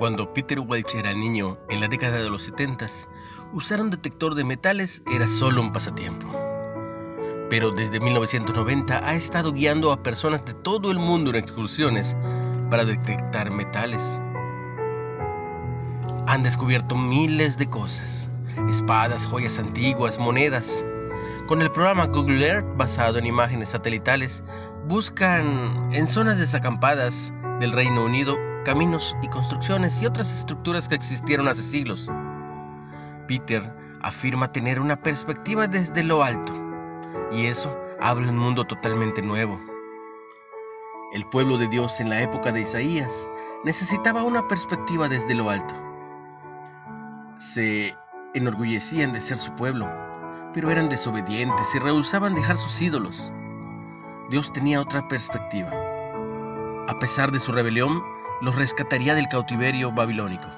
Cuando Peter Welch era niño, en la década de los 70, usar un detector de metales era solo un pasatiempo. Pero desde 1990 ha estado guiando a personas de todo el mundo en excursiones para detectar metales. Han descubierto miles de cosas, espadas, joyas antiguas, monedas. Con el programa Google Earth basado en imágenes satelitales, buscan en zonas desacampadas del Reino Unido caminos y construcciones y otras estructuras que existieron hace siglos. Peter afirma tener una perspectiva desde lo alto, y eso abre un mundo totalmente nuevo. El pueblo de Dios en la época de Isaías necesitaba una perspectiva desde lo alto. Se enorgullecían de ser su pueblo, pero eran desobedientes y rehusaban dejar sus ídolos. Dios tenía otra perspectiva. A pesar de su rebelión, los rescataría del cautiverio babilónico.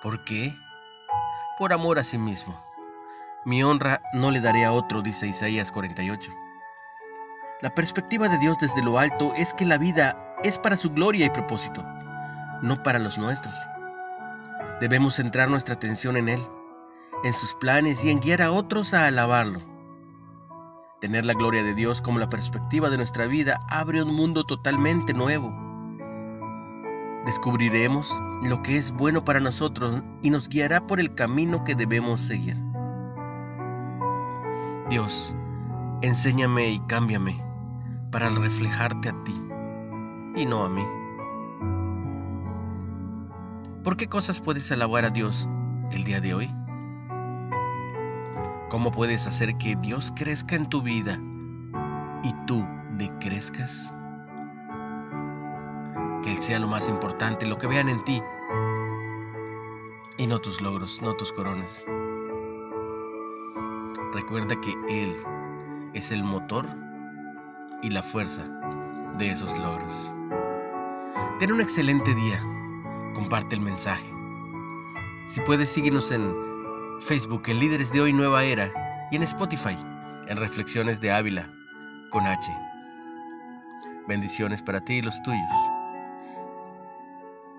¿Por qué? Por amor a sí mismo. Mi honra no le daré a otro, dice Isaías 48. La perspectiva de Dios desde lo alto es que la vida es para su gloria y propósito, no para los nuestros. Debemos centrar nuestra atención en Él, en sus planes y en guiar a otros a alabarlo. Tener la gloria de Dios como la perspectiva de nuestra vida abre un mundo totalmente nuevo Descubriremos lo que es bueno para nosotros y nos guiará por el camino que debemos seguir. Dios, enséñame y cámbiame para reflejarte a ti y no a mí. ¿Por qué cosas puedes alabar a Dios el día de hoy? ¿Cómo puedes hacer que Dios crezca en tu vida y tú decrezcas? Él sea lo más importante, lo que vean en ti y no tus logros, no tus coronas. Recuerda que Él es el motor y la fuerza de esos logros. Ten un excelente día. Comparte el mensaje. Si puedes, síguenos en Facebook en Líderes de Hoy Nueva Era y en Spotify en Reflexiones de Ávila con H. Bendiciones para ti y los tuyos.